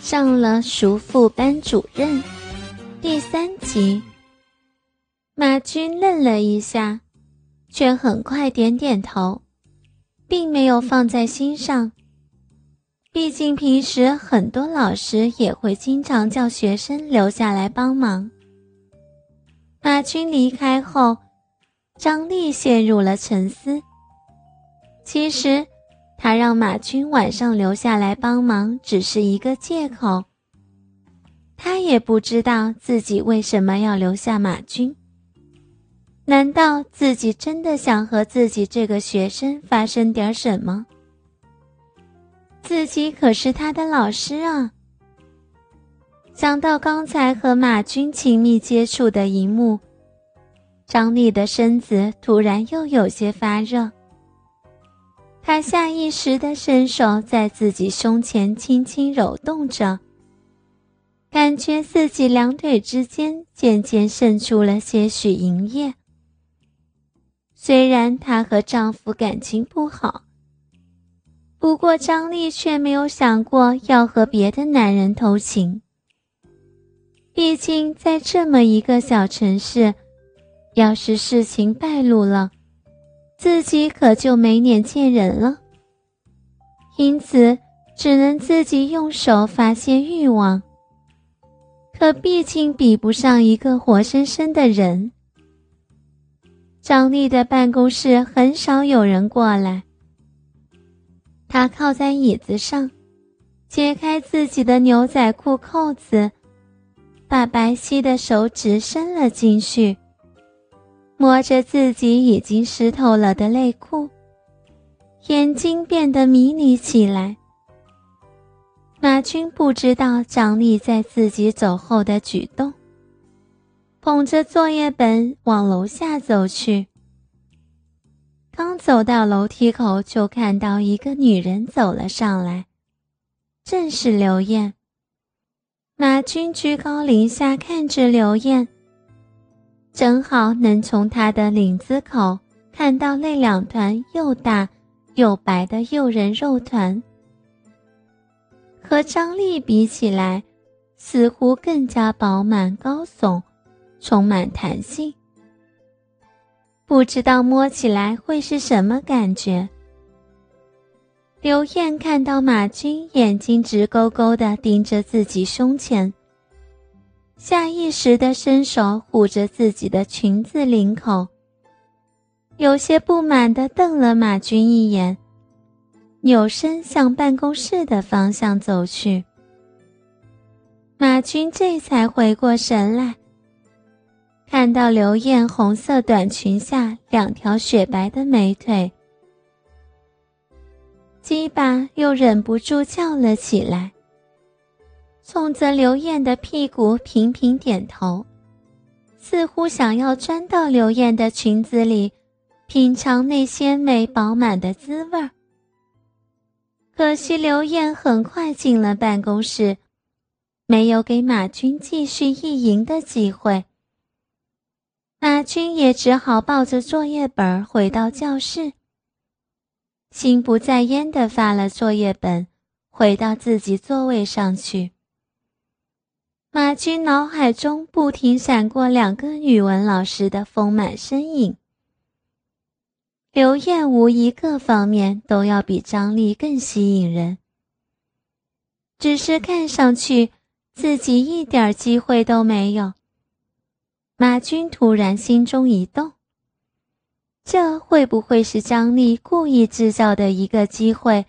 上了熟妇班主任第三集，马军愣了一下，却很快点点头，并没有放在心上。毕竟平时很多老师也会经常叫学生留下来帮忙。马军离开后，张丽陷入了沉思。其实。他让马军晚上留下来帮忙，只是一个借口。他也不知道自己为什么要留下马军。难道自己真的想和自己这个学生发生点什么？自己可是他的老师啊！想到刚才和马军亲密接触的一幕，张丽的身子突然又有些发热。他下意识地伸手在自己胸前轻轻揉动着，感觉自己两腿之间渐渐渗出了些许银液。虽然她和丈夫感情不好，不过张丽却没有想过要和别的男人偷情。毕竟在这么一个小城市，要是事情败露了，自己可就没脸见人了，因此只能自己用手发泄欲望。可毕竟比不上一个活生生的人。张丽的办公室很少有人过来，她靠在椅子上，解开自己的牛仔裤扣子，把白皙的手指伸了进去。摸着自己已经湿透了的内裤，眼睛变得迷离起来。马军不知道张丽在自己走后的举动，捧着作业本往楼下走去。刚走到楼梯口，就看到一个女人走了上来，正是刘艳。马军居高临下看着刘艳。正好能从他的领子口看到那两团又大又白的诱人肉团，和张丽比起来，似乎更加饱满高耸，充满弹性。不知道摸起来会是什么感觉。刘艳看到马军眼睛直勾勾地盯着自己胸前。下意识地伸手护着自己的裙子领口，有些不满地瞪了马军一眼，扭身向办公室的方向走去。马军这才回过神来，看到刘艳红色短裙下两条雪白的美腿，鸡巴又忍不住叫了起来。冲着刘艳的屁股频频点头，似乎想要钻到刘艳的裙子里，品尝那鲜美饱满的滋味儿。可惜刘艳很快进了办公室，没有给马军继续意淫的机会。马军也只好抱着作业本回到教室，心不在焉地发了作业本，回到自己座位上去。马军脑海中不停闪过两个语文老师的丰满身影。刘艳无疑各方面都要比张丽更吸引人，只是看上去自己一点机会都没有。马军突然心中一动，这会不会是张丽故意制造的一个机会，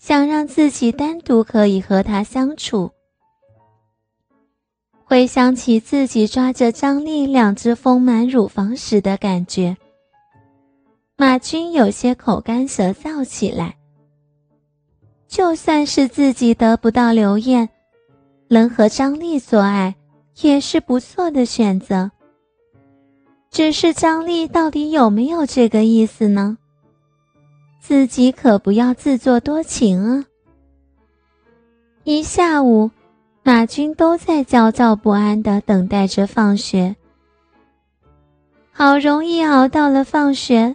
想让自己单独可以和他相处？回想起自己抓着张丽两只丰满乳房时的感觉，马军有些口干舌燥起来。就算是自己得不到刘艳，能和张丽做爱也是不错的选择。只是张丽到底有没有这个意思呢？自己可不要自作多情啊！一下午。马军都在焦躁不安地等待着放学。好容易熬到了放学，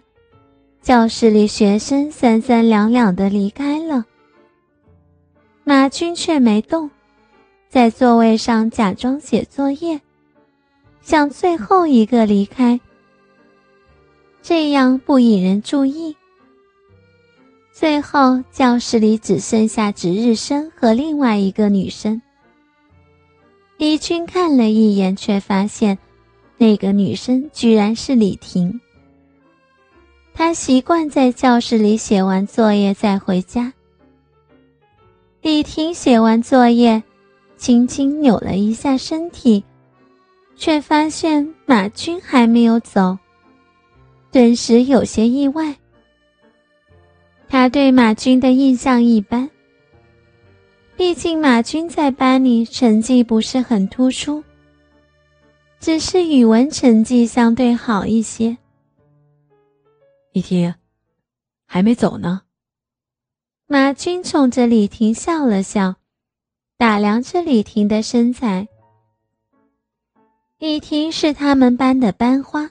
教室里学生三三两两的离开了，马军却没动，在座位上假装写作业，想最后一个离开，这样不引人注意。最后，教室里只剩下值日生和另外一个女生。李军看了一眼，却发现那个女生居然是李婷。他习惯在教室里写完作业再回家。李婷写完作业，轻轻扭了一下身体，却发现马军还没有走，顿时有些意外。他对马军的印象一般，毕竟马军在班里成绩不是很突出，只是语文成绩相对好一些。李婷，还没走呢。马军冲着李婷笑了笑，打量着李婷的身材。李婷是他们班的班花，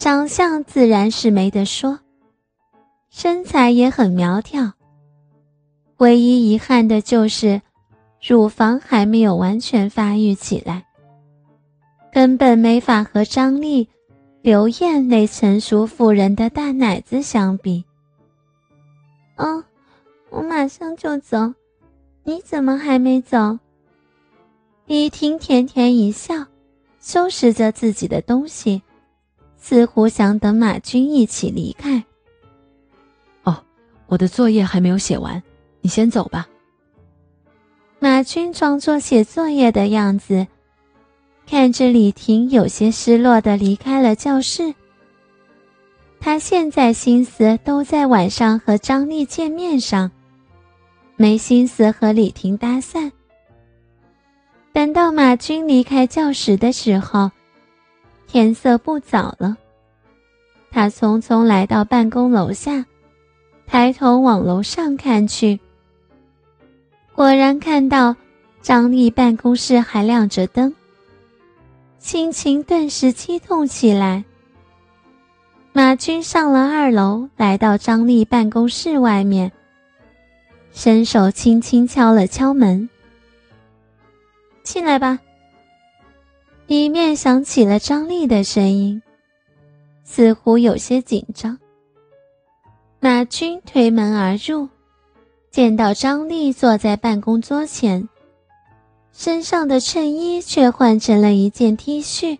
长相自然是没得说。身材也很苗条，唯一遗憾的就是乳房还没有完全发育起来，根本没法和张丽、刘艳那成熟妇人的大奶子相比。哦，我马上就走，你怎么还没走？李婷甜甜一笑，收拾着自己的东西，似乎想等马军一起离开。哦我的作业还没有写完，你先走吧。马军装作写作业的样子，看着李婷有些失落的离开了教室。他现在心思都在晚上和张丽见面上，没心思和李婷搭讪。等到马军离开教室的时候，天色不早了。他匆匆来到办公楼下。抬头往楼上看去，果然看到张丽办公室还亮着灯，心情顿时激动起来。马军上了二楼，来到张丽办公室外面，伸手轻轻敲了敲门：“进来吧。”里面响起了张丽的声音，似乎有些紧张。马军推门而入，见到张丽坐在办公桌前，身上的衬衣却换成了一件 T 恤，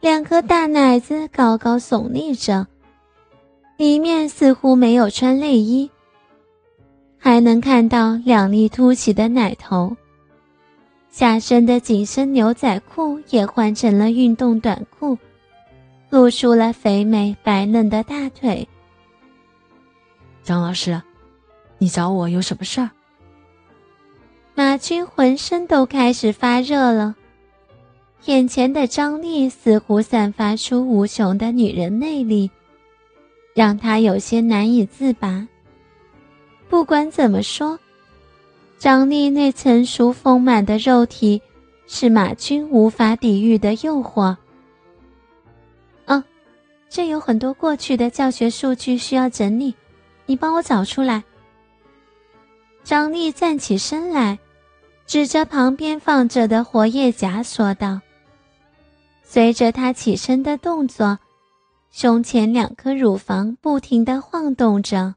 两颗大奶子高高耸立着，里面似乎没有穿内衣，还能看到两粒凸起的奶头。下身的紧身牛仔裤也换成了运动短裤，露出了肥美白嫩的大腿。张老师，你找我有什么事儿？马军浑身都开始发热了，眼前的张丽似乎散发出无穷的女人魅力，让他有些难以自拔。不管怎么说，张丽那成熟丰满的肉体是马军无法抵御的诱惑。哦，这有很多过去的教学数据需要整理。你帮我找出来。张丽站起身来，指着旁边放着的活页夹说道。随着她起身的动作，胸前两颗乳房不停地晃动着。